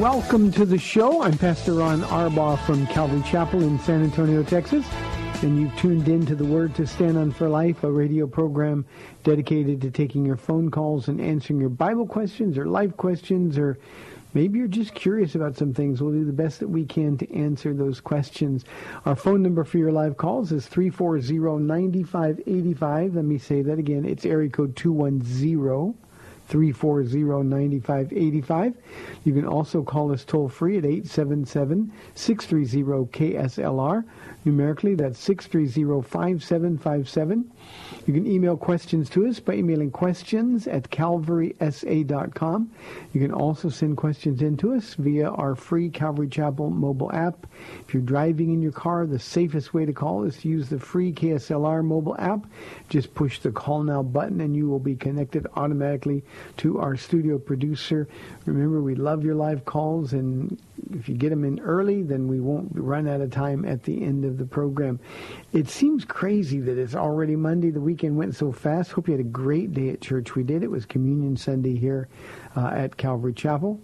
Welcome to the show. I'm Pastor Ron Arbaugh from Calvary Chapel in San Antonio, Texas. And you've tuned in to the Word to Stand on for Life, a radio program dedicated to taking your phone calls and answering your Bible questions or life questions, or maybe you're just curious about some things. We'll do the best that we can to answer those questions. Our phone number for your live calls is 340-9585. Let me say that again. It's area code 210- 340-9585. You can also call us toll free at 877-630-KSLR. Numerically, that's 630-5757. You can email questions to us by emailing questions at calvarysa.com. You can also send questions in to us via our free Calvary Chapel mobile app. If you're driving in your car, the safest way to call is to use the free KSLR mobile app. Just push the call now button and you will be connected automatically to our studio producer. Remember, we love your live calls and if you get them in early, then we won't run out of time at the end of the program. It seems crazy that it's already Monday. The weekend went so fast. Hope you had a great day at church. We did. It was Communion Sunday here uh, at Calvary Chapel.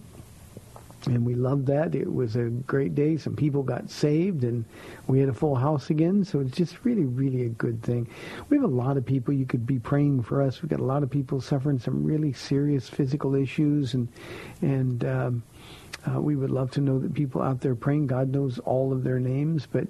And we loved that. It was a great day. Some people got saved, and we had a full house again. So it's just really, really a good thing. We have a lot of people you could be praying for us. We've got a lot of people suffering some really serious physical issues, and and um, uh, we would love to know that people out there praying. God knows all of their names, but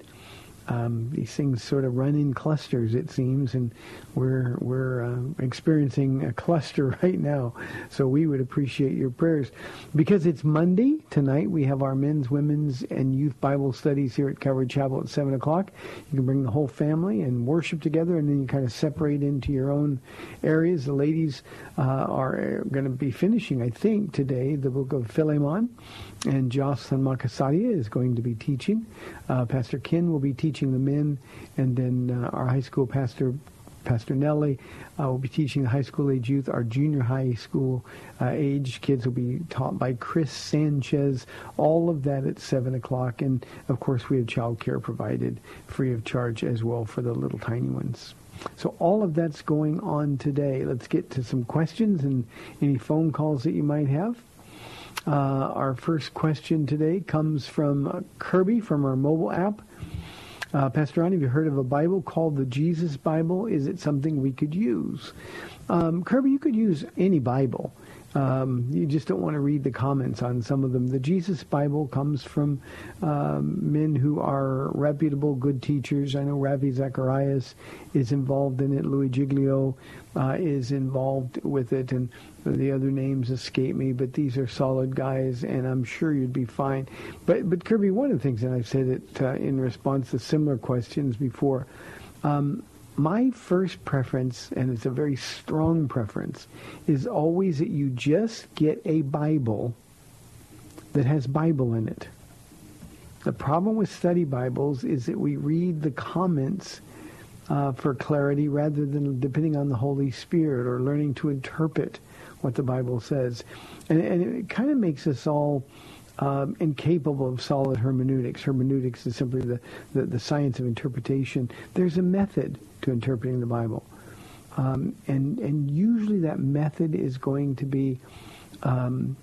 um, these things sort of run in clusters, it seems, and we're we're uh, experiencing a cluster right now. So we would appreciate your prayers because it's Monday tonight. We have our men's, women's, and youth Bible studies here at Calvary Chapel at seven o'clock. You can bring the whole family and worship together, and then you kind of separate into your own areas. The ladies uh, are going to be finishing, I think, today the book of Philemon, and Jocelyn Makasadia is going to be teaching. Uh, pastor Ken will be teaching the men, and then uh, our high school pastor, Pastor Nellie, uh, will be teaching the high school age youth. Our junior high school uh, age kids will be taught by Chris Sanchez. All of that at 7 o'clock. And, of course, we have child care provided free of charge as well for the little tiny ones. So all of that's going on today. Let's get to some questions and any phone calls that you might have. Uh, our first question today comes from uh, Kirby from our mobile app. Uh, Pastor Ron, have you heard of a Bible called the Jesus Bible? Is it something we could use? Um, Kirby, you could use any Bible. Um, you just don't want to read the comments on some of them. The Jesus Bible comes from um, men who are reputable, good teachers. I know Ravi Zacharias is involved in it. Louis Giglio uh, is involved with it, and the other names escape me. But these are solid guys, and I'm sure you'd be fine. But but Kirby, one of the things, and I've said it uh, in response to similar questions before. Um, my first preference, and it's a very strong preference, is always that you just get a Bible that has Bible in it. The problem with study Bibles is that we read the comments uh, for clarity rather than depending on the Holy Spirit or learning to interpret what the Bible says. And, and it kind of makes us all um, incapable of solid hermeneutics. Hermeneutics is simply the, the, the, science of interpretation. There's a method to interpreting the Bible. Um, and, and usually that method is going to be um,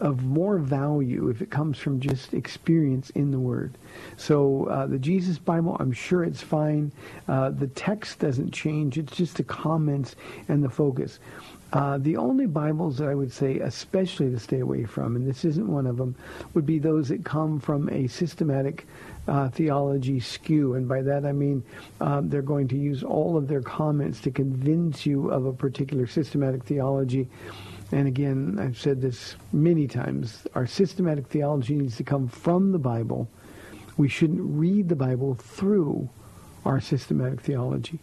of more value if it comes from just experience in the Word. So uh, the Jesus Bible, I'm sure it's fine. Uh, the text doesn't change. It's just the comments and the focus. Uh, the only Bibles that I would say especially to stay away from, and this isn't one of them, would be those that come from a systematic uh, theology skew. And by that I mean um, they're going to use all of their comments to convince you of a particular systematic theology. And again, I've said this many times, our systematic theology needs to come from the Bible. We shouldn't read the Bible through our systematic theology.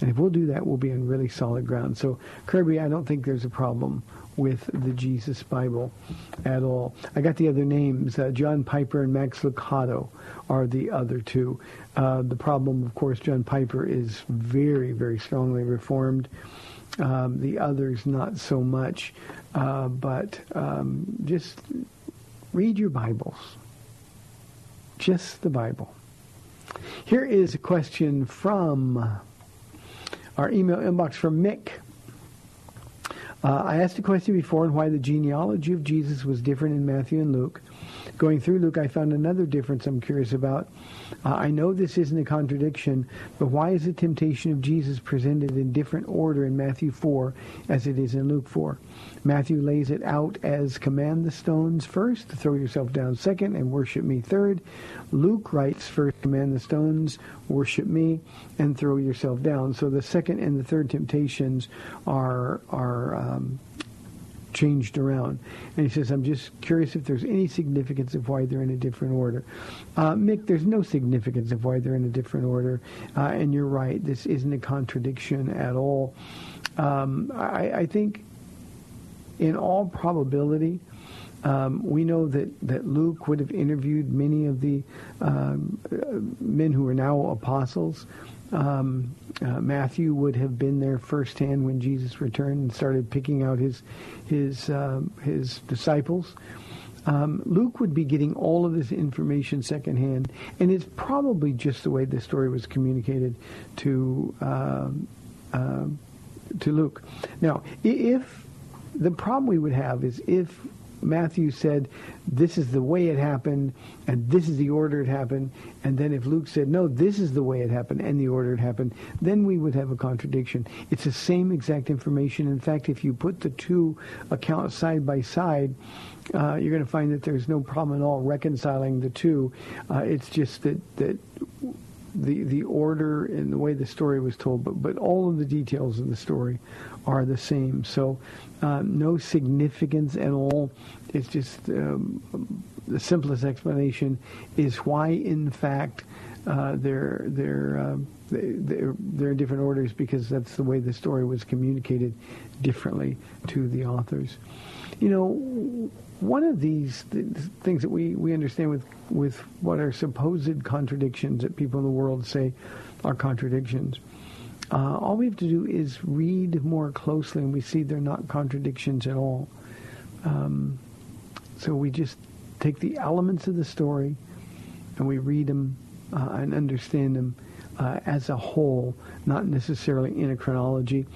And if we'll do that, we'll be on really solid ground. So, Kirby, I don't think there's a problem with the Jesus Bible at all. I got the other names. Uh, John Piper and Max Lucado are the other two. Uh, the problem, of course, John Piper is very, very strongly reformed. Um, the others, not so much. Uh, but um, just read your Bibles. Just the Bible. Here is a question from our email inbox from Mick. Uh, I asked a question before on why the genealogy of Jesus was different in Matthew and Luke. Going through Luke, I found another difference I'm curious about. Uh, I know this isn't a contradiction, but why is the temptation of Jesus presented in different order in Matthew 4 as it is in Luke 4? Matthew lays it out as command the stones first, throw yourself down second, and worship me third. Luke writes first, command the stones, worship me, and throw yourself down. So the second and the third temptations are are um, changed around. And he says, I'm just curious if there's any significance of why they're in a different order. Uh, Mick, there's no significance of why they're in a different order. Uh, and you're right, this isn't a contradiction at all. Um, I, I think in all probability, um, we know that, that Luke would have interviewed many of the um, men who are now apostles. Um, uh, Matthew would have been there firsthand when Jesus returned and started picking out his his uh, his disciples. Um, Luke would be getting all of this information secondhand, and it's probably just the way the story was communicated to uh, to Luke. Now, if the problem we would have is if Matthew said, this is the way it happened, and this is the order it happened, and then if Luke said, no, this is the way it happened and the order it happened, then we would have a contradiction. It's the same exact information. In fact, if you put the two accounts side by side, uh, you're going to find that there's no problem at all reconciling the two. Uh, it's just that, that the the order and the way the story was told, but but all of the details of the story are the same. So uh, no significance at all. It's just um, the simplest explanation is why, in fact, uh, they're they're, uh, they're in different orders because that's the way the story was communicated differently to the authors. You know, one of these th- things that we, we understand with with what are supposed contradictions that people in the world say are contradictions uh, all we have to do is read more closely, and we see they're not contradictions at all. Um, so we just take the elements of the story, and we read them uh, and understand them uh, as a whole, not necessarily in a chronology.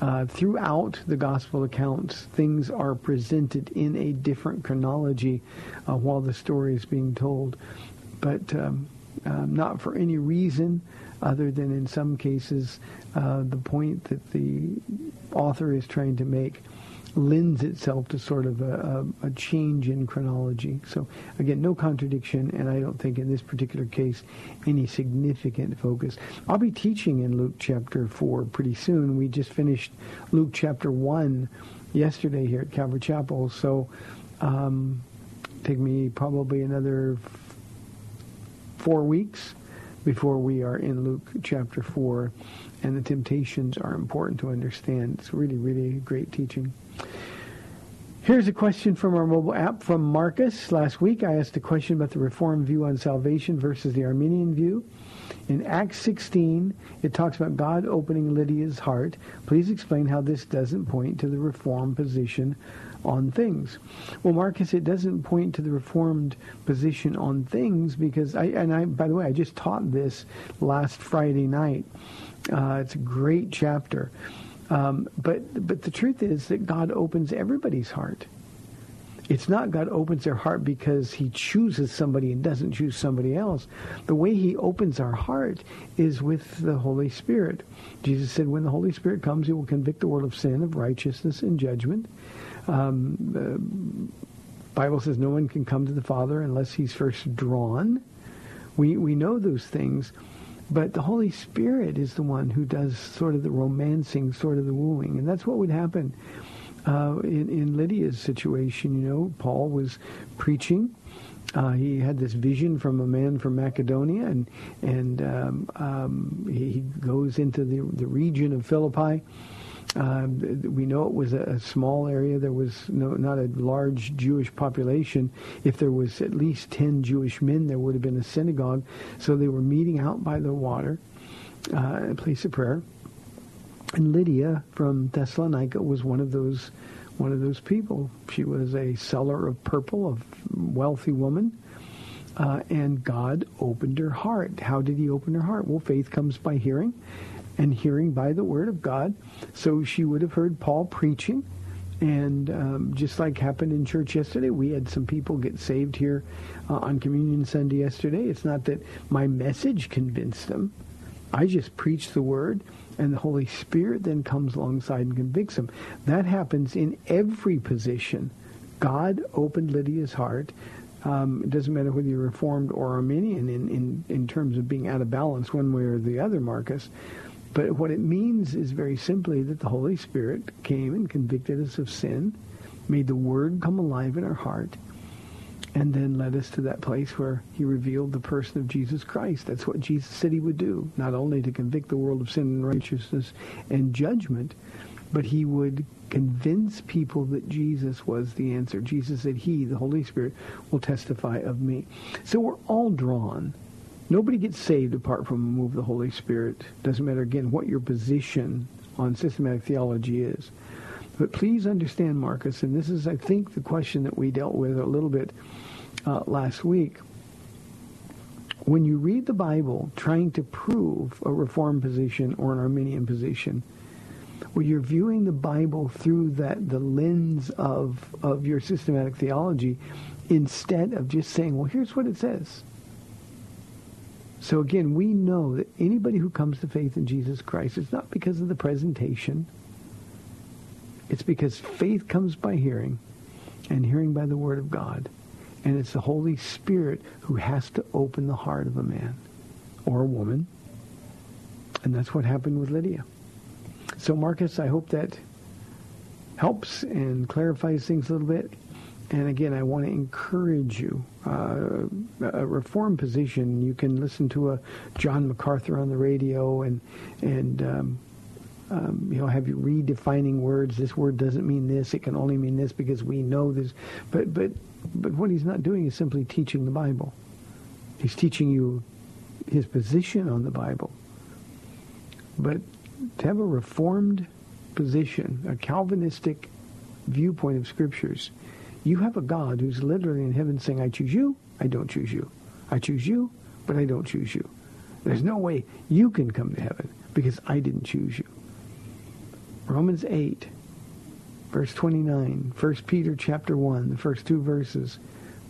Uh, throughout the gospel accounts, things are presented in a different chronology uh, while the story is being told, but um, uh, not for any reason other than in some cases uh, the point that the author is trying to make lends itself to sort of a, a, a, change in chronology. So again, no contradiction, and I don't think in this particular case any significant focus. I'll be teaching in Luke chapter 4 pretty soon. We just finished Luke chapter 1 yesterday here at Calvary Chapel, so um, take me probably another f- four weeks before we are in Luke chapter 4. And the temptations are important to understand. It's really, really great teaching. Here's a question from our mobile app from Marcus. Last week I asked a question about the Reformed view on salvation versus the Arminian view. In Acts 16, it talks about God opening Lydia's heart. Please explain how this doesn't point to the Reformed position on things. Well, Marcus, it doesn't point to the Reformed position on things because I, and I, by the way, I just taught this last Friday night. Uh, it's a great chapter. Um, but, but the truth is that God opens everybody's heart. It's not God opens their heart because he chooses somebody and doesn't choose somebody else. The way he opens our heart is with the Holy Spirit. Jesus said, when the Holy Spirit comes, he will convict the world of sin, of righteousness, and judgment. Um, the Bible says no one can come to the Father unless he's first drawn. We, we know those things. But the Holy Spirit is the one who does sort of the romancing, sort of the wooing. And that's what would happen uh, in, in Lydia's situation, you know, Paul was preaching. Uh, he had this vision from a man from Macedonia, and and um, um, he, goes into the the region of Philippi. Uh, we know it was a, a, small area. There was no, not a large Jewish population. If there was at least 10 Jewish men, there would have been a synagogue. So they were meeting out by the water, uh, a place of prayer. And Lydia from Thessalonica was one of those one of those people. She was a seller of purple, a wealthy woman. Uh, and God opened her heart. How did he open her heart? Well, faith comes by hearing, and hearing by the word of God. So she would have heard Paul preaching, and um, just like happened in church yesterday, we had some people get saved here uh, on Communion Sunday yesterday. It's not that my message convinced them. I just preached the word, and the Holy Spirit then comes alongside and convicts them. That happens in every position. God opened Lydia's heart. Um, it doesn't matter whether you're Reformed or Arminian in, in, in terms of being out of balance one way or the other, Marcus. But what it means is very simply that the Holy Spirit came and convicted us of sin, made the Word come alive in our heart, and then led us to that place where he revealed the person of Jesus Christ. That's what Jesus said he would do, not only to convict the world of sin and righteousness and judgment, but he would convince people that Jesus was the answer. Jesus said, he, the Holy Spirit, will testify of me. So we're all drawn. Nobody gets saved apart from a move of the Holy Spirit. Doesn't matter, again, what your position on systematic theology is. But please understand, Marcus, and this is, I think, the question that we dealt with a little bit uh, last week. When you read the Bible trying to prove a Reformed position or an Arminian position, well, you're viewing the Bible through that the lens of of your systematic theology, instead of just saying, "Well, here's what it says." So again, we know that anybody who comes to faith in Jesus Christ, it's not because of the presentation. It's because faith comes by hearing, and hearing by the Word of God. And it's the Holy Spirit who has to open the heart of a man or a woman. And that's what happened with Lydia. So, Marcus, I hope that helps and clarifies things a little bit. And again, I want to encourage you. Uh, a reform position, you can listen to a John MacArthur on the radio and and um, um, you know, have you redefining words. This word doesn't mean this. It can only mean this because we know this. But but but what he's not doing is simply teaching the Bible. He's teaching you his position on the Bible. But to have a reformed position, a Calvinistic viewpoint of scriptures, you have a God who's literally in heaven saying, I choose you, I don't choose you. I choose you, but I don't choose you. There's no way you can come to heaven because I didn't choose you. Romans 8, verse 29, 1 Peter chapter 1, the first two verses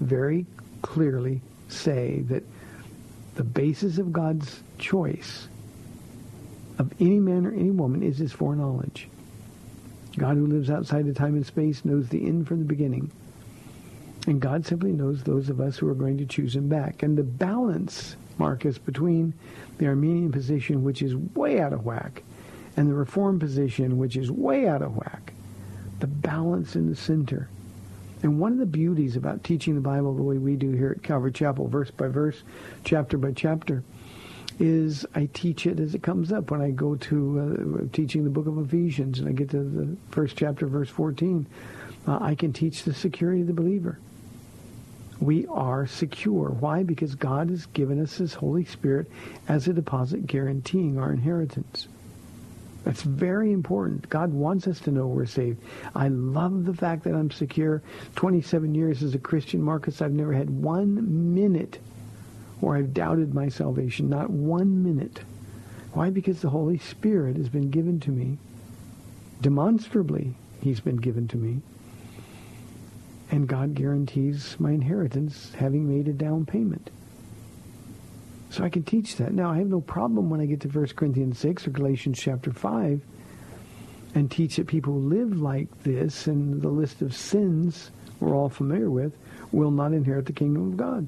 very clearly say that the basis of God's choice of any man or any woman is his foreknowledge. God who lives outside of time and space knows the end from the beginning. And God simply knows those of us who are going to choose him back. And the balance, Marcus, between the Arminian position, which is way out of whack, and the reform position, which is way out of whack. The balance in the center. And one of the beauties about teaching the Bible the way we do here at Calvary Chapel, verse by verse, chapter by chapter, is I teach it as it comes up. When I go to uh, teaching the book of Ephesians and I get to the first chapter, verse 14, uh, I can teach the security of the believer. We are secure. Why? Because God has given us His Holy Spirit as a deposit guaranteeing our inheritance. That's very important. God wants us to know we're saved. I love the fact that I'm secure. 27 years as a Christian, Marcus, I've never had one minute where I've doubted my salvation. Not one minute. Why? Because the Holy Spirit has been given to me. Demonstrably, he's been given to me. And God guarantees my inheritance having made a down payment. So I can teach that. Now, I have no problem when I get to 1 Corinthians 6 or Galatians chapter 5 and teach that people who live like this and the list of sins we're all familiar with will not inherit the kingdom of God.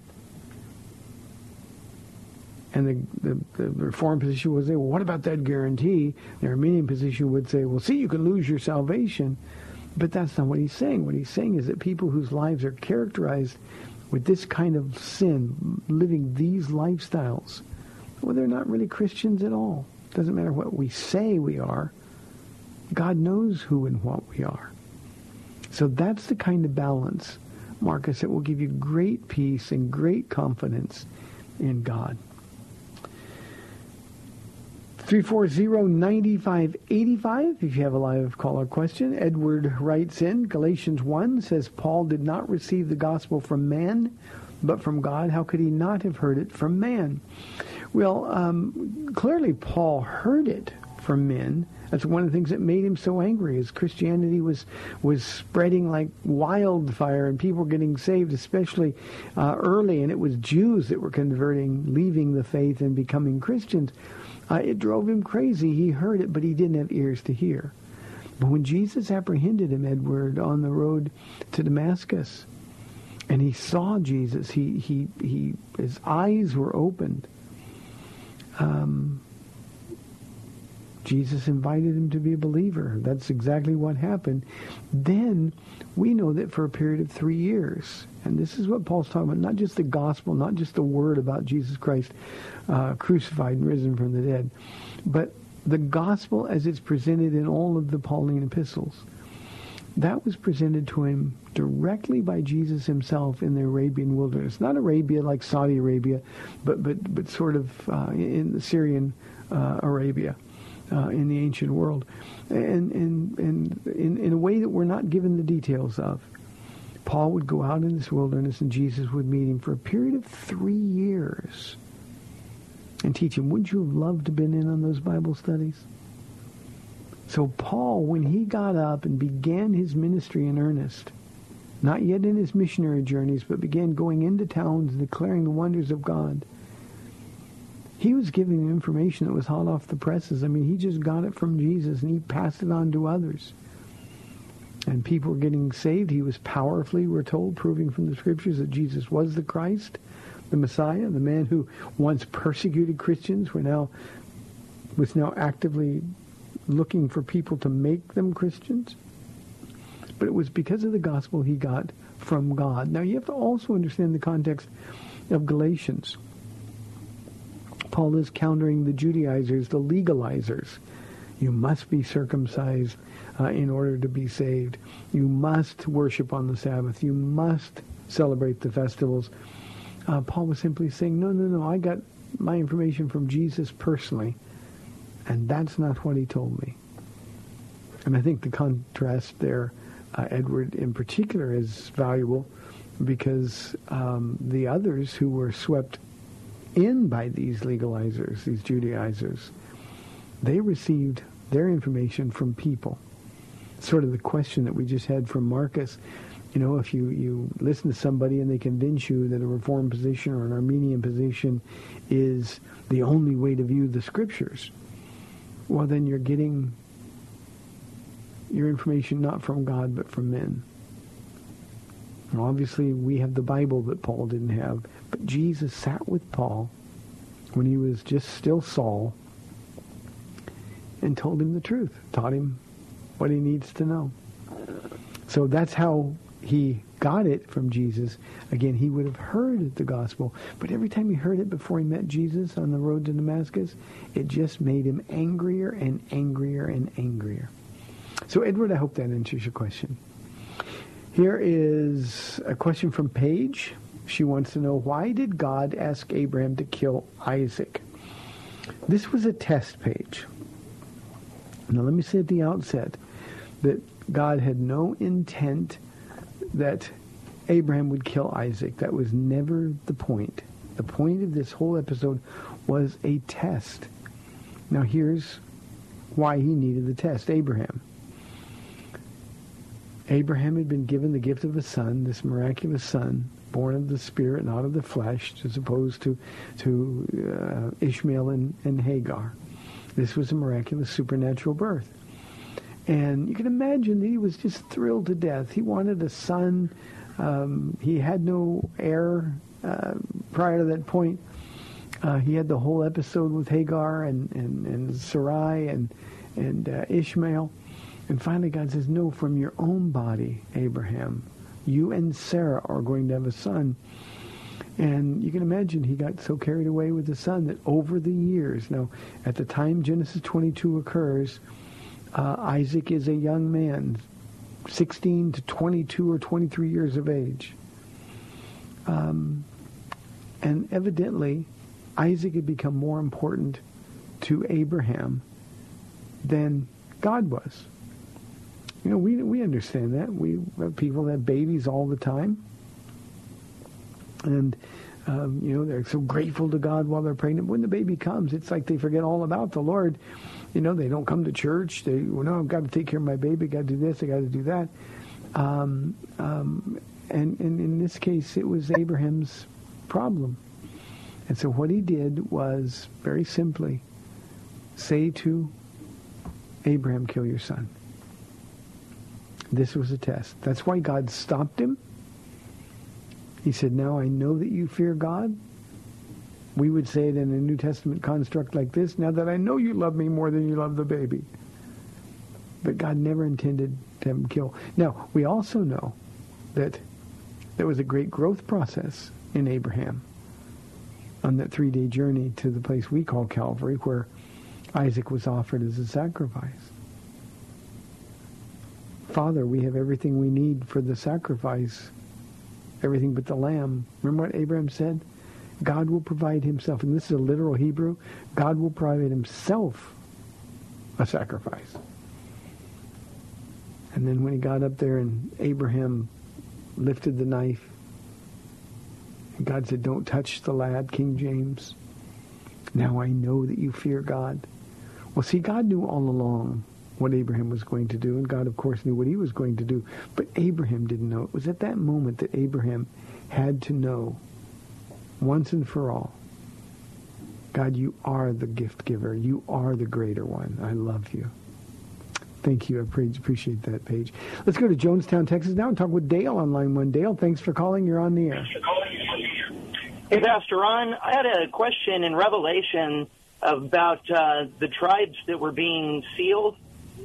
And the, the, the reform position would say, well, what about that guarantee? The Arminian position would say, well, see, you can lose your salvation. But that's not what he's saying. What he's saying is that people whose lives are characterized with this kind of sin, living these lifestyles, well, they're not really Christians at all. Doesn't matter what we say we are. God knows who and what we are. So that's the kind of balance, Marcus, that will give you great peace and great confidence in God. 340-9585 if you have a live caller question. Edward writes in, Galatians 1 says, Paul did not receive the gospel from man, but from God. How could he not have heard it from man? Well, um, clearly Paul heard it from men. That's one of the things that made him so angry as Christianity was was spreading like wildfire and people were getting saved, especially uh, early, and it was Jews that were converting, leaving the faith and becoming Christians. Uh, it drove him crazy. He heard it, but he didn't have ears to hear. But when Jesus apprehended him, Edward, on the road to Damascus, and he saw Jesus, he he he his eyes were opened. Um, Jesus invited him to be a believer. That's exactly what happened. Then we know that for a period of three years, and this is what Paul's talking about, not just the gospel, not just the word about Jesus Christ uh, crucified and risen from the dead, but the gospel as it's presented in all of the Pauline epistles. That was presented to him directly by Jesus himself in the Arabian wilderness. Not Arabia like Saudi Arabia, but, but, but sort of uh, in the Syrian uh, Arabia uh, in the ancient world, and, and, and in, in a way that we're not given the details of. Paul would go out in this wilderness and Jesus would meet him for a period of three years and teach him. Wouldn't you have loved to have been in on those Bible studies? So Paul, when he got up and began his ministry in earnest, not yet in his missionary journeys, but began going into towns and declaring the wonders of God, he was giving information that was hot off the presses. I mean, he just got it from Jesus and he passed it on to others. And people were getting saved. He was powerfully, we're told, proving from the scriptures that Jesus was the Christ, the Messiah, the man who once persecuted Christians were now was now actively looking for people to make them Christians. But it was because of the gospel he got from God. Now you have to also understand the context of Galatians. Paul is countering the Judaizers, the legalizers. You must be circumcised uh, in order to be saved. You must worship on the Sabbath. You must celebrate the festivals. Uh, Paul was simply saying, no, no, no, I got my information from Jesus personally, and that's not what he told me. And I think the contrast there, uh, Edward in particular, is valuable because um, the others who were swept in by these legalizers, these Judaizers. They received their information from people. Sort of the question that we just had from Marcus. You know, if you, you listen to somebody and they convince you that a Reformed position or an Arminian position is the only way to view the Scriptures, well, then you're getting your information not from God but from men. And obviously, we have the Bible that Paul didn't have. But Jesus sat with Paul when he was just still Saul and told him the truth, taught him what he needs to know. So that's how he got it from Jesus. Again, he would have heard the gospel, but every time he heard it before he met Jesus on the road to Damascus, it just made him angrier and angrier and angrier. So, Edward, I hope that answers your question. Here is a question from Paige. She wants to know why did God ask Abraham to kill Isaac? This was a test Paige. Now, let me say at the outset that God had no intent that Abraham would kill Isaac. That was never the point. The point of this whole episode was a test. Now, here's why he needed the test. Abraham. Abraham had been given the gift of a son, this miraculous son, born of the Spirit, not of the flesh, as opposed to, to uh, Ishmael and, and Hagar. This was a miraculous supernatural birth. And you can imagine that he was just thrilled to death. He wanted a son. Um, he had no heir uh, prior to that point. Uh, he had the whole episode with Hagar and, and, and Sarai and, and uh, Ishmael. And finally God says, no, from your own body, Abraham, you and Sarah are going to have a son. And you can imagine he got so carried away with the son that over the years, now at the time Genesis 22 occurs, uh, Isaac is a young man, 16 to 22 or 23 years of age. Um, and evidently, Isaac had become more important to Abraham than God was. You know, we we understand that. We have people that have babies all the time, and um, you know they're so grateful to God while they're pregnant. When the baby comes, it's like they forget all about the Lord. You know, they don't come to church. They, well, no, I've got to take care of my baby. Got to do this. I got to do that. Um, um, and, and in this case, it was Abraham's problem. And so what he did was very simply say to Abraham, kill your son. This was a test. That's why God stopped him. He said, now I know that you fear God. We would say it in a New Testament construct like this, now that I know you love me more than you love the baby. But God never intended to have him kill. Now, we also know that there was a great growth process in Abraham on that three-day journey to the place we call Calvary, where Isaac was offered as a sacrifice. Father, we have everything we need for the sacrifice, everything but the lamb. Remember what Abraham said? God will provide himself, and this is a literal Hebrew, God will provide himself a sacrifice. And then when he got up there and Abraham lifted the knife, and God said, don't touch the lad, King James. Now I know that you fear God. Well, see, God knew all along what Abraham was going to do, and God, of course, knew what he was going to do. But Abraham didn't know. It was at that moment that Abraham had to know once and for all, God, you are the gift giver. You are the greater one. I love you. Thank you. I appreciate that, Paige. Let's go to Jonestown, Texas now and talk with Dale on line one. Dale, thanks for calling. You're on the air. Hey, Pastor Ron. I had a question in Revelation about uh, the tribes that were being sealed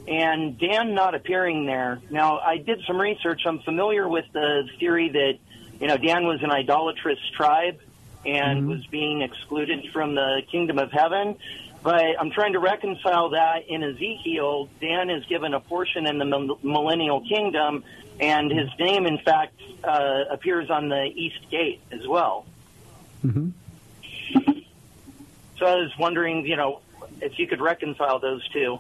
and Dan not appearing there. Now, I did some research. I'm familiar with the theory that, you know, Dan was an idolatrous tribe and mm-hmm. was being excluded from the kingdom of heaven. But I'm trying to reconcile that in Ezekiel. Dan is given a portion in the millennial kingdom, and his name, in fact, uh, appears on the east gate as well. Mm-hmm. So I was wondering, you know, if you could reconcile those two.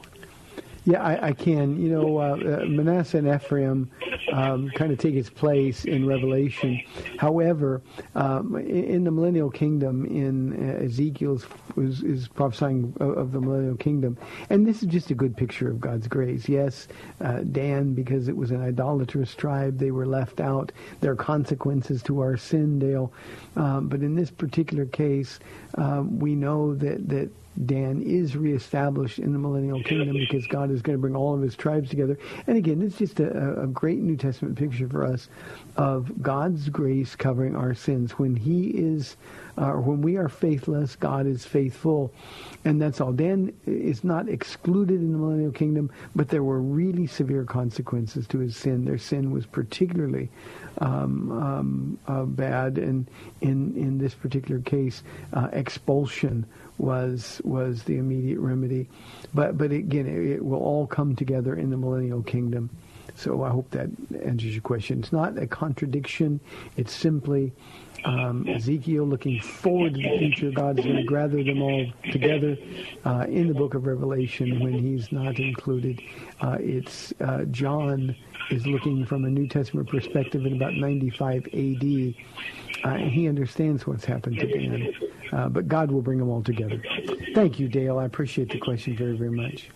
Yeah, I, I can. You know, uh, uh, Manasseh and Ephraim um, kind of take its place in Revelation. However, um, in, the millennial kingdom, in uh, Ezekiel is, is prophesying of, of, the millennial kingdom, and this is just a good picture of God's grace. Yes, uh, Dan, because it was an idolatrous tribe, they were left out. There are consequences to our sin, Dale. Um, but in this particular case, um, we know that that Dan is reestablished in the millennial kingdom because God is going to bring all of his tribes together. And again, it's just a, a great New Testament picture for us of God's grace covering our sins. When he is, uh, when we are faithless, God is faithful. And that's all. Dan is not excluded in the millennial kingdom, but there were really severe consequences to his sin. Their sin was particularly um, um, uh, bad, and in in this particular case, uh, expulsion was was the immediate remedy. But but again, it, it will all come together in the millennial kingdom. So I hope that answers your question. It's not a contradiction. It's simply um, Ezekiel looking forward to the future. God's going to gather them all together uh, in the book of Revelation when he's not included. Uh, it's uh, John is looking from a New Testament perspective in about 95 AD. Uh, he understands what's happened to Dan, uh, but God will bring them all together. Thank you, Dale. I appreciate the question very, very much.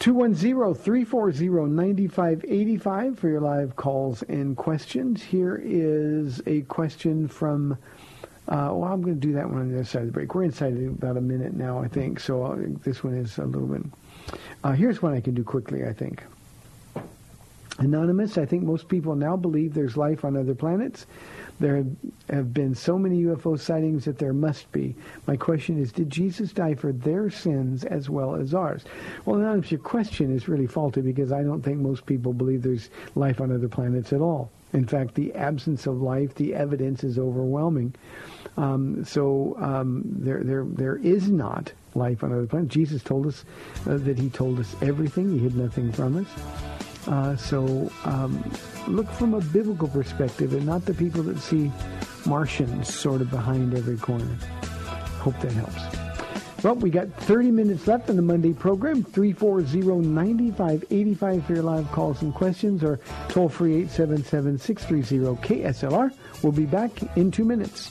210-340-9585 for your live calls and questions. Here is a question from, uh, well, I'm going to do that one on the other side of the break. We're inside about a minute now, I think, so I'll, this one is a little bit. Uh, here's one I can do quickly, I think. Anonymous, I think most people now believe there's life on other planets. There have been so many UFO sightings that there must be. My question is, did Jesus die for their sins as well as ours? Well, Anonymous, your question is really faulty because I don't think most people believe there's life on other planets at all. In fact, the absence of life, the evidence is overwhelming. Um, so um, there, there, there is not life on other planets. Jesus told us uh, that he told us everything. He hid nothing from us. Uh, so um, look from a biblical perspective and not the people that see Martians sort of behind every corner. Hope that helps. Well, we got 30 minutes left in the Monday program. 340-9585 for your live calls and questions or toll free 877-630-KSLR. We'll be back in two minutes.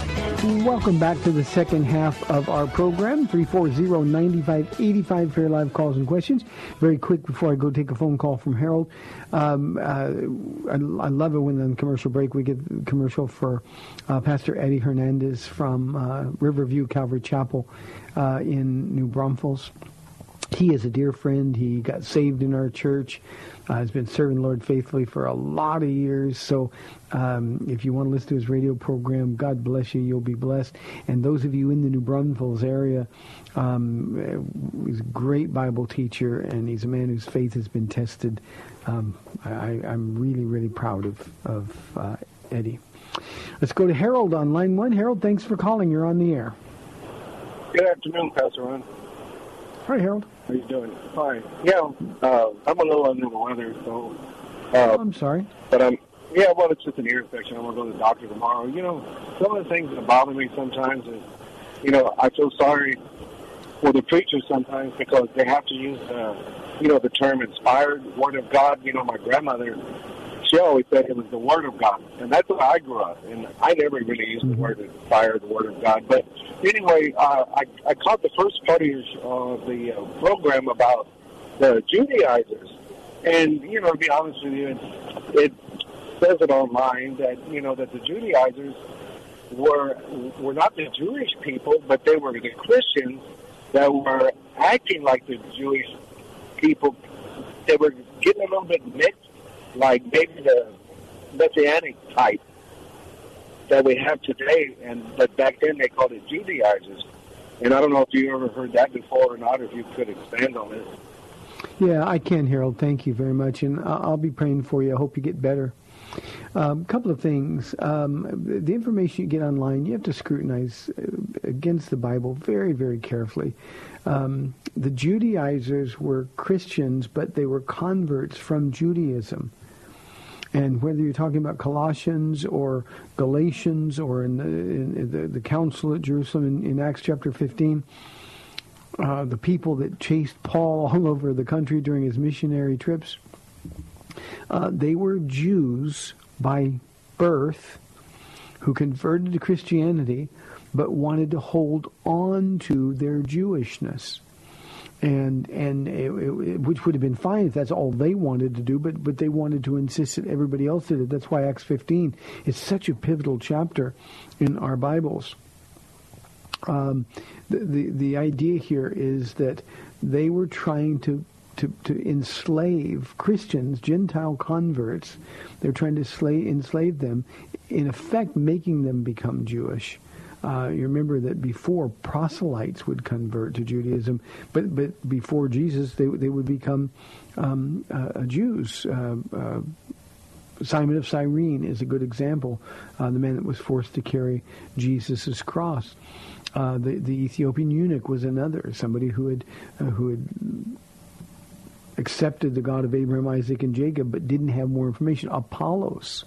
Welcome back to the second half of our program, 340-9585 for your live calls and questions. Very quick before I go take a phone call from Harold. Um, uh, I, I love it when on the commercial break we get a commercial for uh, Pastor Eddie Hernandez from uh, Riverview Calvary Chapel uh, in New Braunfels. He is a dear friend. He got saved in our church. Uh, has been serving the Lord faithfully for a lot of years. So um, if you want to listen to his radio program, God bless you. You'll be blessed. And those of you in the New Braunfels area, um, he's a great Bible teacher, and he's a man whose faith has been tested. Um, I, I'm really, really proud of, of uh, Eddie. Let's go to Harold on line one. Harold, thanks for calling. You're on the air. Good afternoon, Pastor Ron. Hi, Harold. How you doing? Fine. Yeah, uh, I'm a little under the weather, so. Oh, Uh, I'm sorry. but I'm. Yeah, well, it's just an ear infection. I'm gonna go to the doctor tomorrow. You know, some of the things that bother me sometimes is, you know, I feel sorry for the preachers sometimes because they have to use, uh, you know, the term inspired word of God. You know, my grandmother, she always said it was the word of God, and that's where I grew up. And I never really used the word inspired, the word of God. But anyway, uh, I, I caught the first part of the uh, program about the Judaizers, and you know, to be honest with you, it, it says it online that you know that the Judaizers were were not the Jewish people, but they were the Christians that were acting like the Jewish people. They were getting a little bit mixed, like maybe the Messianic type that we have today, and but back then they called it Judaizers. And I don't know if you ever heard that before or not, if you could expand on it. Yeah, I can, Harold. Thank you very much, and I'll be praying for you. I hope you get better. A um, couple of things. Um, the information you get online, you have to scrutinize uh, against the Bible very, very carefully. Um, the Judaizers were Christians, but they were converts from Judaism. And whether you're talking about Colossians or Galatians or in the, in the, the council at Jerusalem in, in Acts chapter 15, uh, the people that chased Paul all over the country during his missionary trips, uh, they were Jews by birth who converted to Christianity but wanted to hold on to their Jewishness. And and it, it, which would have been fine if that's all they wanted to do, but but they wanted to insist that everybody else did it. That's why Acts 15 is such a pivotal chapter in our Bibles. Um, the, the the idea here is that they were trying to to, to enslave Christians, Gentile converts. They're trying to slay, enslave them, in effect making them become Jewish. Uh, you remember that before proselytes would convert to Judaism, but but before Jesus, they they would become um, uh, Jews. Uh, uh, Simon of Cyrene is a good example, uh, the man that was forced to carry Jesus' cross. Uh, the the Ethiopian eunuch was another, somebody who had who had accepted the God of Abraham, Isaac, and Jacob, but didn't have more information. Apollos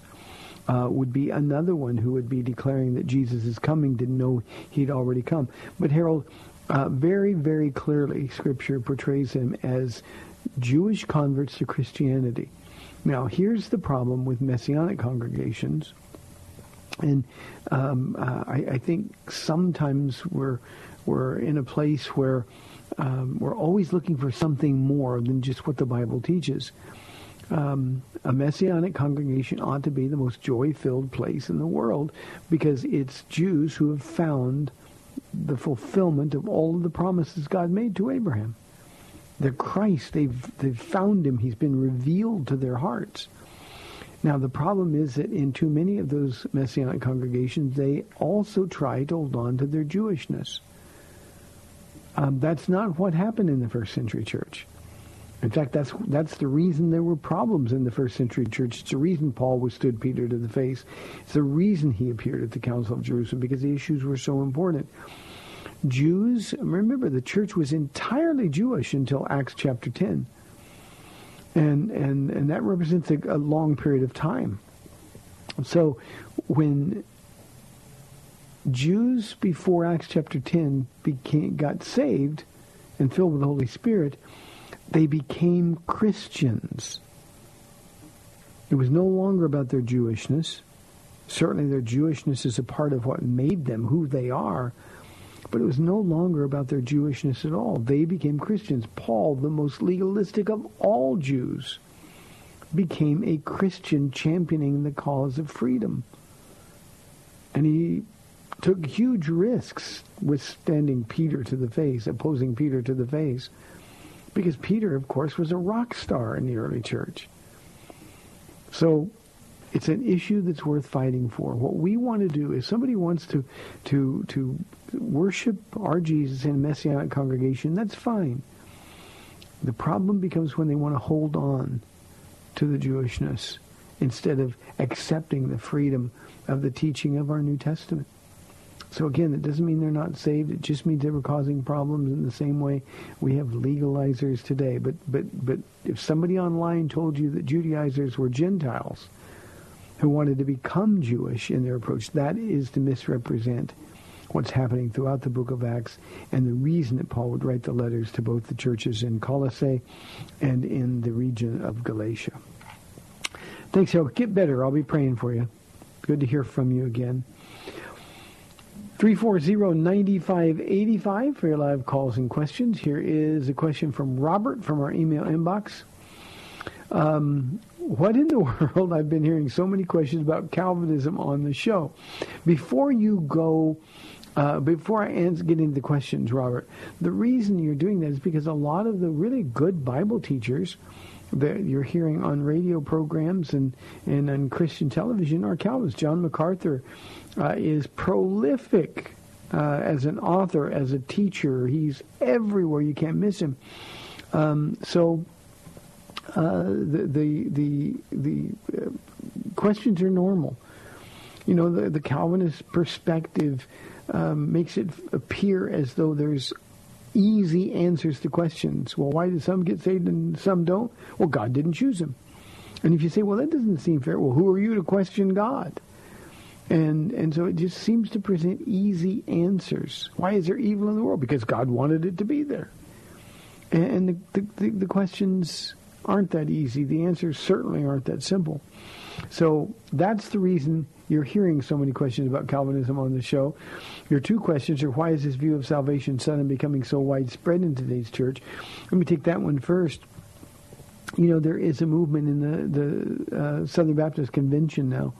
uh, would be another one who would be declaring that Jesus is coming, didn't know he'd already come. But Harold, uh, very, very clearly, Scripture portrays him as Jewish converts to Christianity. Now, here's the problem with Messianic congregations. And um, uh, I, I, think sometimes we're, we're in a place where um, we're always looking for something more than just what the Bible teaches um, a messianic congregation ought to be the most joy-filled place in the world because it's Jews who have found the fulfillment of all of the promises God made to Abraham. They're Christ. They've, they've found him. He's been revealed to their hearts. Now, the problem is that in too many of those Messianic congregations, they also try to hold on to their Jewishness. Um, that's not what happened in the first century church. In fact, that's that's the reason there were problems in the first century church. It's the reason Paul withstood Peter to the face. It's the reason he appeared at the Council of Jerusalem because the issues were so important. Jews, remember, the church was entirely Jewish until Acts chapter 10. And, and, and that represents a, a long period of time. So when Jews before Acts chapter 10 became, got saved and filled with the Holy Spirit, they became Christians. It was no longer about their Jewishness. Certainly their Jewishness is a part of what made them who they are, but it was no longer about their Jewishness at all. They became Christians. Paul, the most legalistic of all Jews, became a Christian championing the cause of freedom. And he took huge risks withstanding Peter to the face, opposing Peter to the face. Because Peter, of course, was a rock star in the early church. So it's an issue that's worth fighting for. What we want to do is somebody wants to to to worship our Jesus in a messianic congregation, that's fine. The problem becomes when they want to hold on to the Jewishness instead of accepting the freedom of the teaching of our New Testament. So again, it doesn't mean they're not saved. It just means they were causing problems in the same way we have legalizers today. But but but if somebody online told you that Judaizers were Gentiles who wanted to become Jewish in their approach, that is to misrepresent what's happening throughout the book of Acts and the reason that Paul would write the letters to both the churches in Colossae and in the region of Galatia. Thanks, Harold. Get better. I'll be praying for you. Good to hear from you again. 340-9585 for your live calls and questions. Here is a question from Robert from our email inbox. Um, what in the world? I've been hearing so many questions about Calvinism on the show. Before you go, uh, before I get into the questions, Robert, the reason you're doing that is because a lot of the really good Bible teachers that you're hearing on radio programs and, and on Christian television are Calvinists. John MacArthur uh, is prolific uh, as an author, as a teacher. He's everywhere. You can't miss him. Um, so uh, the the the, the uh, questions are normal. You know, the, the Calvinist perspective um, makes it appear as though there's easy answers to questions. Well, why do some get saved and some don't? Well, God didn't choose them. And if you say, well, that doesn't seem fair, well, who are you to question God? And and so it just seems to present easy answers. Why is there evil in the world? Because God wanted it to be there. And, and the, the, the questions aren't that easy. The answers certainly aren't that simple. So that's the reason you're hearing so many questions about Calvinism on the show. Your two questions are why is this view of salvation sudden becoming so widespread in today's church? Let me take that one first. You know, there is a movement in the, the uh, Southern Baptist Convention now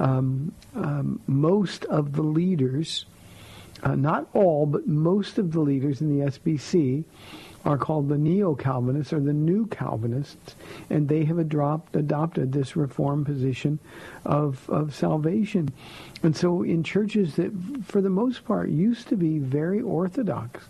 um, um, most of the leaders, uh, not all, but most of the leaders in the SBC are called the Neo-Calvinists or the New Calvinists, and they have adopt, adopted this reform position of, of salvation. And so in churches that, for the most part, used to be very orthodox,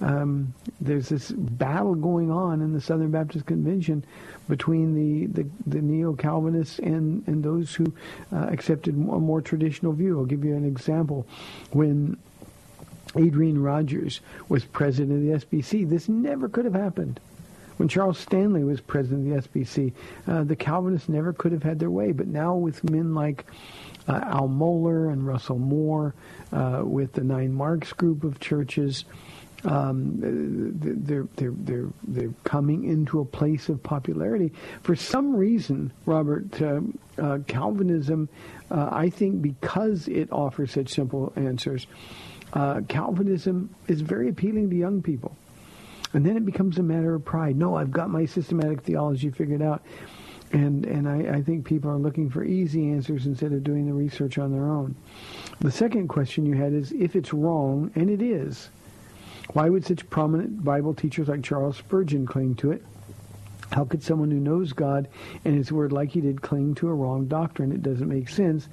um, there's this battle going on in the Southern Baptist Convention between the, the, the neo-Calvinists and, and those who uh, accepted a more traditional view. I'll give you an example. When Adrian Rogers was president of the SBC. This never could have happened. When Charles Stanley was president of the SBC, uh, the Calvinists never could have had their way. But now with men like uh, Al Mohler and Russell Moore, uh, with the Nine Marks group of churches, um, they're, they're, they're, they're coming into a place of popularity. For some reason, Robert, uh, uh, Calvinism, uh, I think because it offers such simple answers, uh, Calvinism is very appealing to young people. And then it becomes a matter of pride. No, I've got my systematic theology figured out. And, and I, I think people are looking for easy answers instead of doing the research on their own. The second question you had is if it's wrong, and it is, why would such prominent Bible teachers like Charles Spurgeon cling to it? How could someone who knows God and His Word like he did cling to a wrong doctrine? It doesn't make sense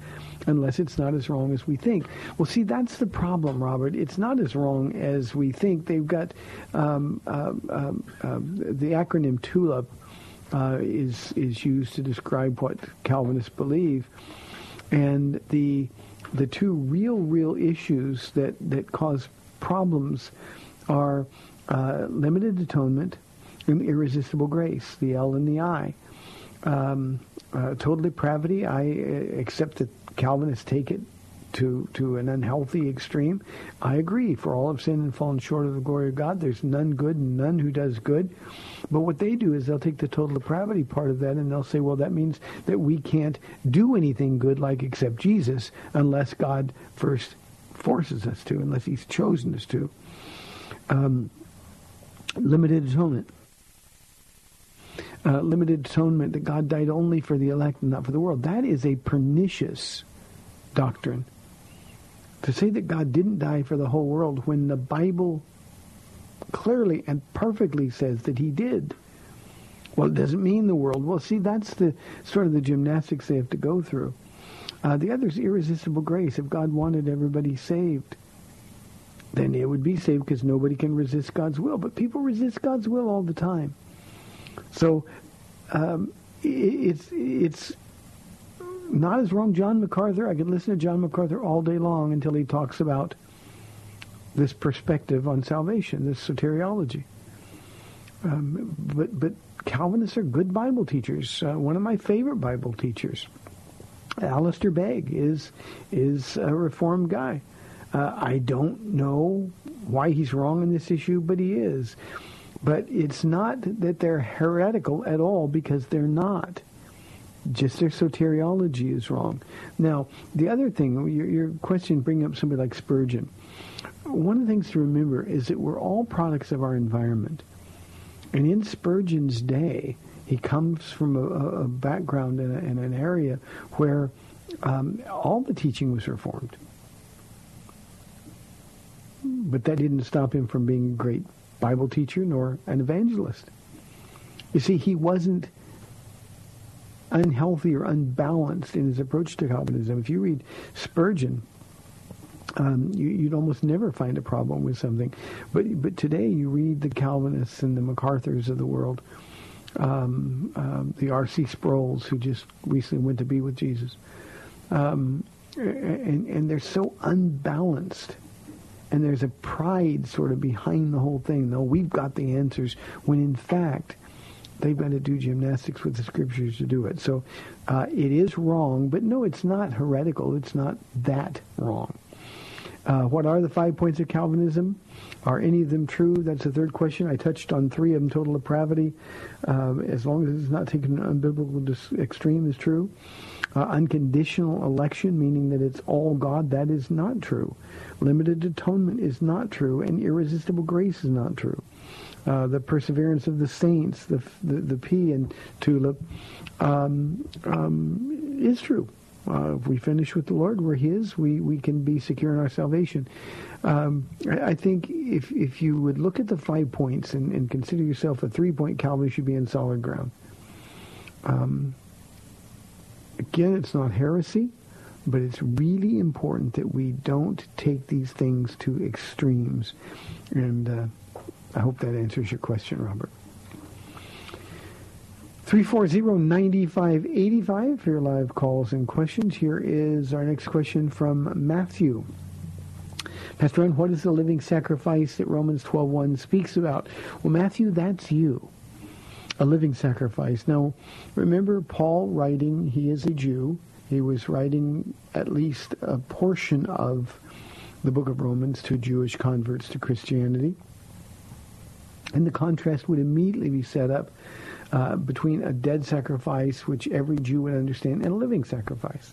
unless it's not as wrong as we think. Well, see, that's the problem, Robert. It's not as wrong as we think. They've got um, uh, um, uh, the acronym TULIP uh, is is used to describe what Calvinists believe, and the the two real real issues that that cause problems are uh, limited atonement irresistible grace, the L and the I. Um, uh, total depravity, I uh, accept that Calvinists take it to, to an unhealthy extreme. I agree. For all have sinned and fallen short of the glory of God. There's none good and none who does good. But what they do is they'll take the total depravity part of that and they'll say, well, that means that we can't do anything good like accept Jesus unless God first forces us to, unless he's chosen us to. Um, limited atonement. Uh, limited atonement that God died only for the elect and not for the world. That is a pernicious doctrine. To say that God didn't die for the whole world when the Bible clearly and perfectly says that he did. Well, it doesn't mean the world. Well, see, that's the sort of the gymnastics they have to go through. Uh, the other is irresistible grace. If God wanted everybody saved, then it would be saved because nobody can resist God's will. But people resist God's will all the time. So um, it's it's not as wrong. John MacArthur, I could listen to John MacArthur all day long until he talks about this perspective on salvation, this soteriology. Um, but but Calvinists are good Bible teachers. Uh, one of my favorite Bible teachers, Alistair Begg, is is a Reformed guy. Uh, I don't know why he's wrong in this issue, but he is. But it's not that they're heretical at all because they're not. Just their soteriology is wrong. Now, the other thing, your, your question bringing up somebody like Spurgeon. One of the things to remember is that we're all products of our environment. And in Spurgeon's day, he comes from a, a background in, a, an area where um, all the teaching was reformed. But that didn't stop him from being a great Bible teacher nor an evangelist. You see, he wasn't unhealthy or unbalanced in his approach to Calvinism. If you read Spurgeon, um, you, would almost never find a problem with something. But but today you read the Calvinists and the MacArthurs of the world, um, um, the R.C. Sproul's who just recently went to be with Jesus, um, and, and they're so unbalanced and there's a pride sort of behind the whole thing. Though we've got the answers, when in fact they've got to do gymnastics with the scriptures to do it. So uh, it is wrong, but no, it's not heretical. It's not that wrong. Uh, what are the five points of Calvinism? Are any of them true? That's the third question. I touched on three of them. Total depravity, um, as long as it's not taken an unbiblical extreme, is true. Uh, unconditional election, meaning that it's all God, that is not true. Limited atonement is not true, and irresistible grace is not true. Uh, the perseverance of the saints, the the, the P in TULIP, um, um, is true. Uh, if we finish with the Lord, we're His. We we can be secure in our salvation. Um, I, I think if if you would look at the five points and, and consider yourself a three point Calvary, should be in solid ground. Um, again, it's not heresy, but it's really important that we don't take these things to extremes. And uh, I hope that answers your question, Robert. 340-9585 for your live calls and questions. Here is our next question from Matthew. Pastor Ron, what is the living sacrifice that Romans 12.1 speaks about? Well, Matthew, that's you. A living sacrifice. Now, remember Paul writing, he is a Jew. He was writing at least a portion of the book of Romans to Jewish converts to Christianity. And the contrast would immediately be set up uh, between a dead sacrifice, which every Jew would understand, and a living sacrifice.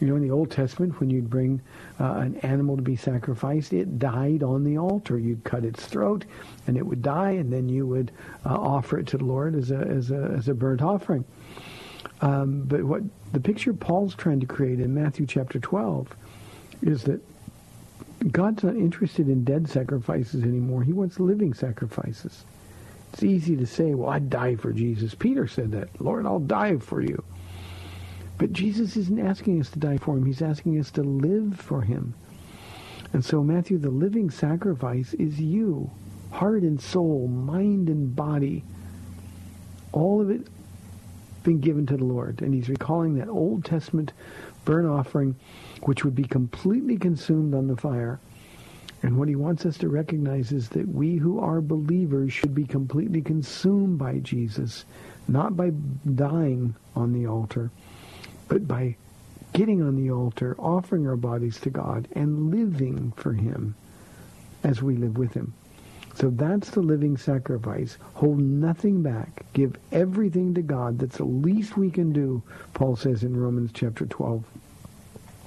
You know, in the Old Testament, when you'd bring uh, an animal to be sacrificed, it died on the altar. You'd cut its throat, and it would die, and then you would uh, offer it to the Lord as a as a as a burnt offering. Um, but what the picture Paul's trying to create in Matthew chapter 12 is that God's not interested in dead sacrifices anymore. He wants living sacrifices. It's easy to say, well, I'd die for Jesus. Peter said that. Lord, I'll die for you. But Jesus isn't asking us to die for him. He's asking us to live for him. And so, Matthew, the living sacrifice is you. Heart and soul, mind and body. All of it been given to the Lord. And he's recalling that Old Testament burnt offering, which would be completely consumed on the fire. And what he wants us to recognize is that we who are believers should be completely consumed by Jesus, not by dying on the altar, but by getting on the altar, offering our bodies to God, and living for him as we live with him. So that's the living sacrifice. Hold nothing back. Give everything to God. That's the least we can do, Paul says in Romans chapter 12,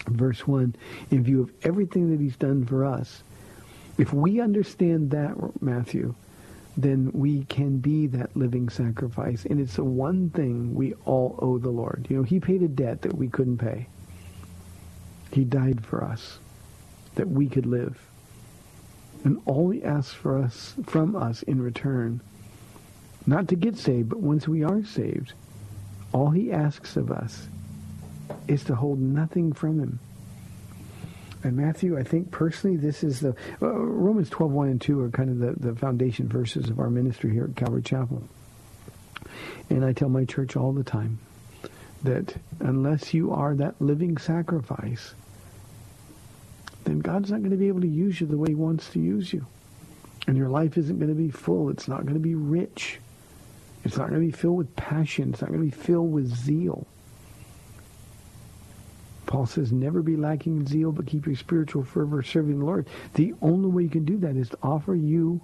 verse 1, in view of everything that he's done for us. If we understand that, Matthew, then we can be that living sacrifice. And it's the one thing we all owe the Lord. You know, he paid a debt that we couldn't pay. He died for us, that we could live. And all he asks for us from us in return, not to get saved, but once we are saved, all he asks of us is to hold nothing from him. And Matthew, I think personally, this is the uh, Romans 12, 1 and 2 are kind of the, the foundation verses of our ministry here at Calvary Chapel. And I tell my church all the time that unless you are that living sacrifice, then God's not going to be able to use you the way he wants to use you. And your life isn't going to be full. It's not going to be rich. It's not going to be filled with passion. It's not going to be filled with zeal. Paul says, never be lacking in zeal, but keep your spiritual fervor serving the Lord. The only way you can do that is to offer you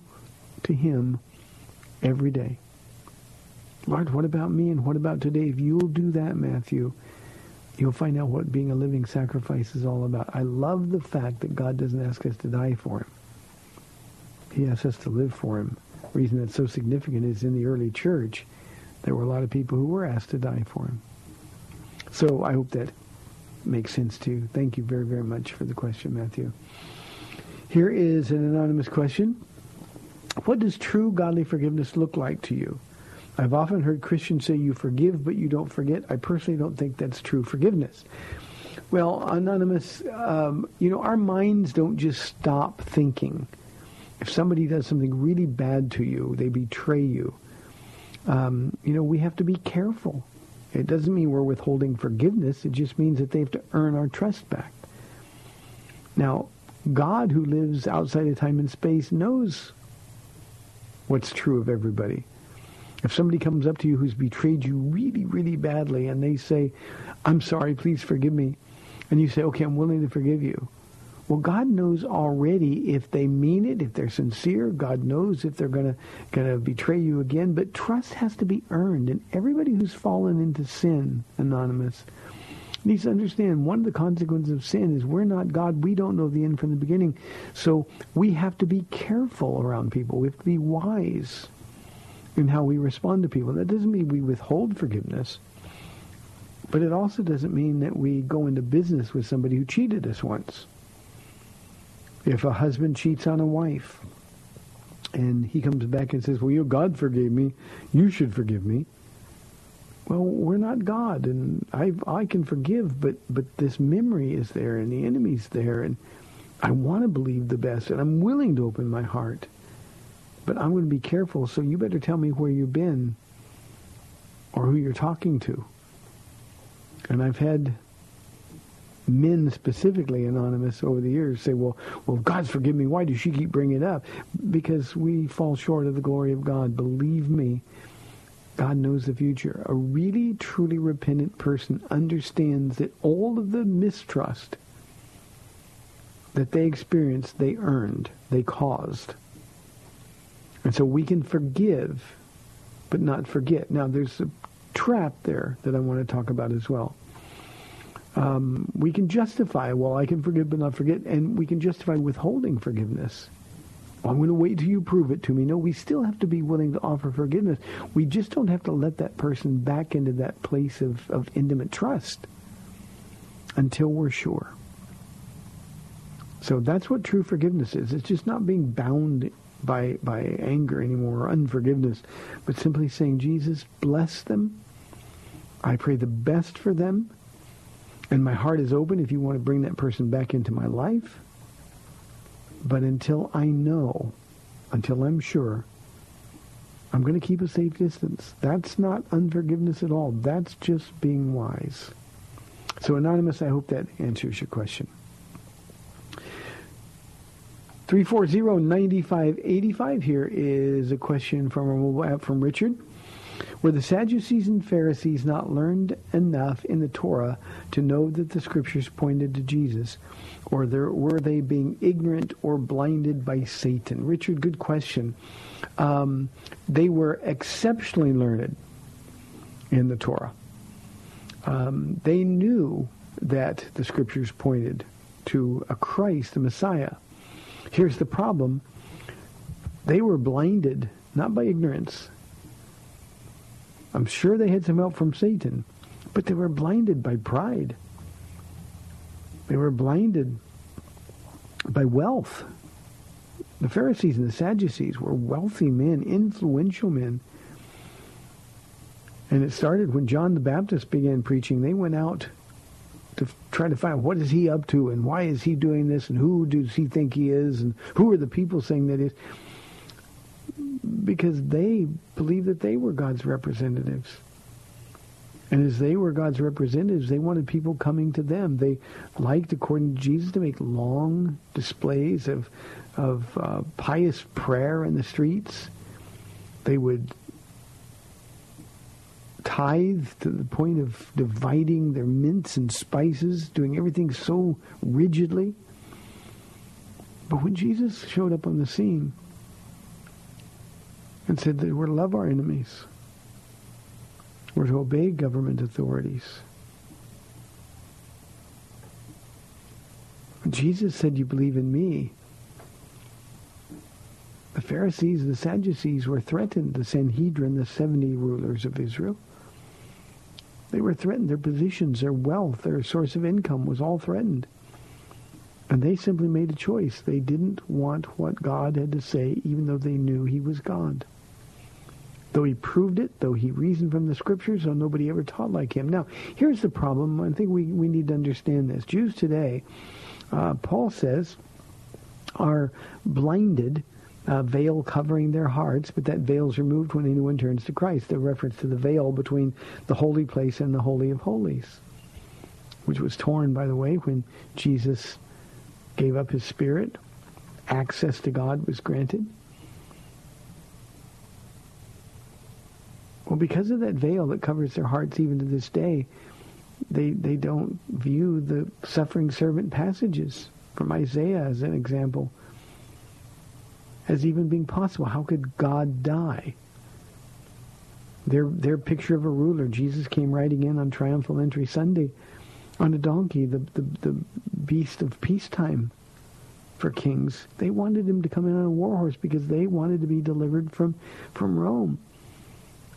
to him every day. Lord, what about me and what about today? If you'll do that, Matthew, you'll find out what being a living sacrifice is all about. I love the fact that God doesn't ask us to die for him. He asks us to live for him. The reason that's so significant is in the early church, there were a lot of people who were asked to die for him. So I hope that makes sense to you. Thank you very, very much for the question, Matthew. Here is an anonymous question. What does true godly forgiveness look like to you? I've often heard Christians say you forgive, but you don't forget. I personally don't think that's true forgiveness. Well, Anonymous, um, you know, our minds don't just stop thinking. If somebody does something really bad to you, they betray you, um, you know, we have to be careful. It doesn't mean we're withholding forgiveness. It just means that they have to earn our trust back. Now, God, who lives outside of time and space, knows what's true of everybody. If somebody comes up to you who's betrayed you really, really badly and they say, I'm sorry, please forgive me, and you say, okay, I'm willing to forgive you. Well, God knows already if they mean it, if they're sincere. God knows if they're going to going to betray you again. But trust has to be earned, and everybody who's fallen into sin, anonymous, needs to understand one of the consequences of sin is we're not God. We don't know the end from the beginning, so we have to be careful around people. We have to be wise in how we respond to people. That doesn't mean we withhold forgiveness. But it also doesn't mean that we go into business with somebody who cheated us once. If a husband cheats on a wife and he comes back and says, well, you know, God forgave me, you should forgive me. Well, we're not God, and I I can forgive, but but this memory is there, and the enemy's there, and I want to believe the best, and I'm willing to open my heart, but I'm going to be careful. So you better tell me where you've been, or who you're talking to. And I've had men specifically anonymous over the years say, well, well, God's forgive me. Why does she keep bringing it up? Because we fall short of the glory of God. Believe me, God knows the future. A really, truly repentant person understands that all of the mistrust that they experienced, they earned, they caused. And so we can forgive, but not forget. Now, there's a trap there that I want to talk about as well. Um, we can justify, well, I can forgive but not forget, and we can justify withholding forgiveness. I'm going to wait till you prove it to me. No, we still have to be willing to offer forgiveness. We just don't have to let that person back into that place of, of intimate trust until we're sure. So that's what true forgiveness is. It's just not being bound by by anger anymore or unforgiveness, but simply saying, Jesus, bless them. I pray the best for them. And my heart is open if you want to bring that person back into my life. But until I know, until I'm sure, I'm going to keep a safe distance. That's not unforgiveness at all. That's just being wise. So, Anonymous, I hope that answers your question. 340-9585 here is a question from our mobile app from Richard. Were the Sadducees and Pharisees not learned enough in the Torah to know that the scriptures pointed to Jesus? Or were they being ignorant or blinded by Satan? Richard, good question. Um, they were exceptionally learned in the Torah. Um, they knew that the scriptures pointed to a Christ, the Messiah. Here's the problem. They were blinded, not by ignorance. I'm sure they had some help from Satan, but they were blinded by pride. They were blinded by wealth. The Pharisees and the Sadducees were wealthy men, influential men. And it started when John the Baptist began preaching. They went out to try to find what is he up to and why is he doing this and who does he think he is and who are the people saying that is because they believed that they were God's representatives. And as they were God's representatives, they wanted people coming to them. They liked, according to Jesus, to make long displays of, of uh, pious prayer in the streets. They would tithe to the point of dividing their mints and spices, doing everything so rigidly. But when Jesus showed up on the scene and said that we're to love our enemies, we're to obey government authorities. Jesus said, you believe in me, the Pharisees, the Sadducees were threatened, the Sanhedrin, the 70 rulers of Israel. They were threatened. Their positions, their wealth, their source of income was all threatened. And they simply made a choice. They didn't want what God had to say, even though they knew he was God. Though he proved it, though he reasoned from the scriptures, though nobody ever taught like him. Now, here's the problem. I think we, we need to understand this. Jews today, uh, Paul says, are blinded uh, veil covering their hearts, but that veil is removed when anyone turns to Christ. The reference to the veil between the holy place and the holy of holies, which was torn, by the way, when Jesus gave up his spirit. Access to God was granted. Well, because of that veil that covers their hearts even to this day, they they don't view the suffering servant passages from Isaiah as an example as even being possible. How could God die? Their their picture of a ruler. Jesus came riding in on triumphal entry Sunday on a donkey, the, the, the beast of peacetime for kings. They wanted him to come in on a war horse because they wanted to be delivered from, from Rome.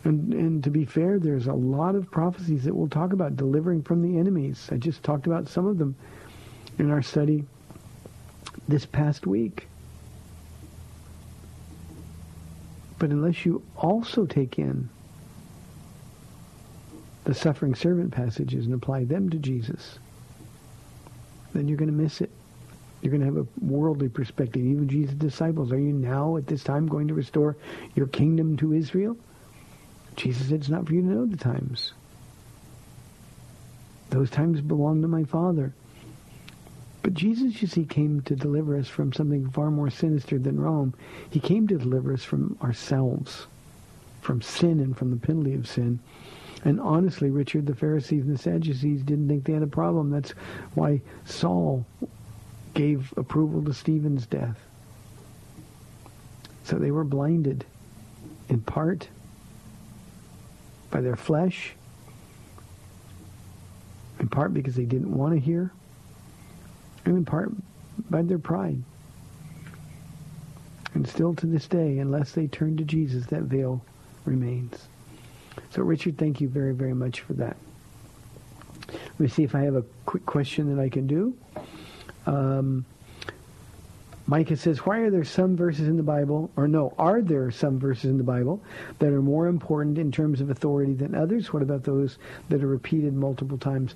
And, and to be fair, there's a lot of prophecies that we'll talk about delivering from the enemies. I just talked about some of them in our study this past week. But unless you also take in the suffering servant passages and apply them to Jesus, then you're going to miss it. You're going to have a worldly perspective. Even Jesus' disciples, are you now at this time going to restore your kingdom to Israel? Jesus said it's not for you to know the times. Those times belong to my Father. But Jesus, you see, came to deliver us from something far more sinister than Rome. He came to deliver us from ourselves, from sin and from the penalty of sin. And honestly, Richard, the Pharisees and the Sadducees didn't think they had a problem. That's why Saul gave approval to Stephen's death. So they were blinded, in part, by their flesh, in part because they didn't want to hear, and in part by their pride. And still to this day, unless they turn to Jesus, that veil remains. So, Richard, thank you very, very much for that. Let me see if I have a quick question that I can do. Um, Micah says, why are there some verses in the Bible, or no, are there some verses in the Bible that are more important in terms of authority than others? What about those that are repeated multiple times?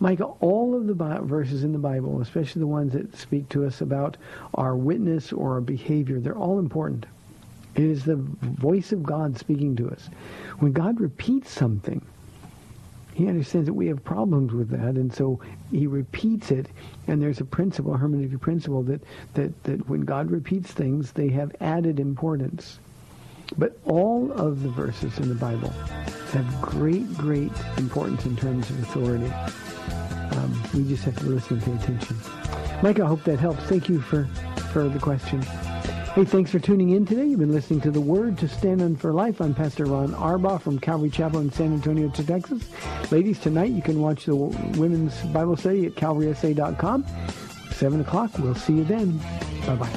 Micah, all of the verses in the Bible, especially the ones that speak to us about our witness or our behavior, they're all important. It is the voice of God speaking to us. When God repeats something, he understands that we have problems with that, and so he repeats it. And there's a principle, a hermeneutic principle, that, that, that when God repeats things, they have added importance. But all of the verses in the Bible have great, great importance in terms of authority. Um, we just have to listen and pay attention. Mike, I hope that helps. Thank you for, for the question. Hey, thanks for tuning in today. You've been listening to The Word to Stand On for Life. I'm Pastor Ron Arbaugh from Calvary Chapel in San Antonio, Texas. Ladies, tonight you can watch the Women's Bible Study at calvarysa.com. 7 o'clock. We'll see you then. Bye-bye.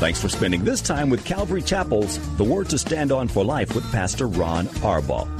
Thanks for spending this time with Calvary Chapel's The Word to Stand On for Life with Pastor Ron Arbaugh.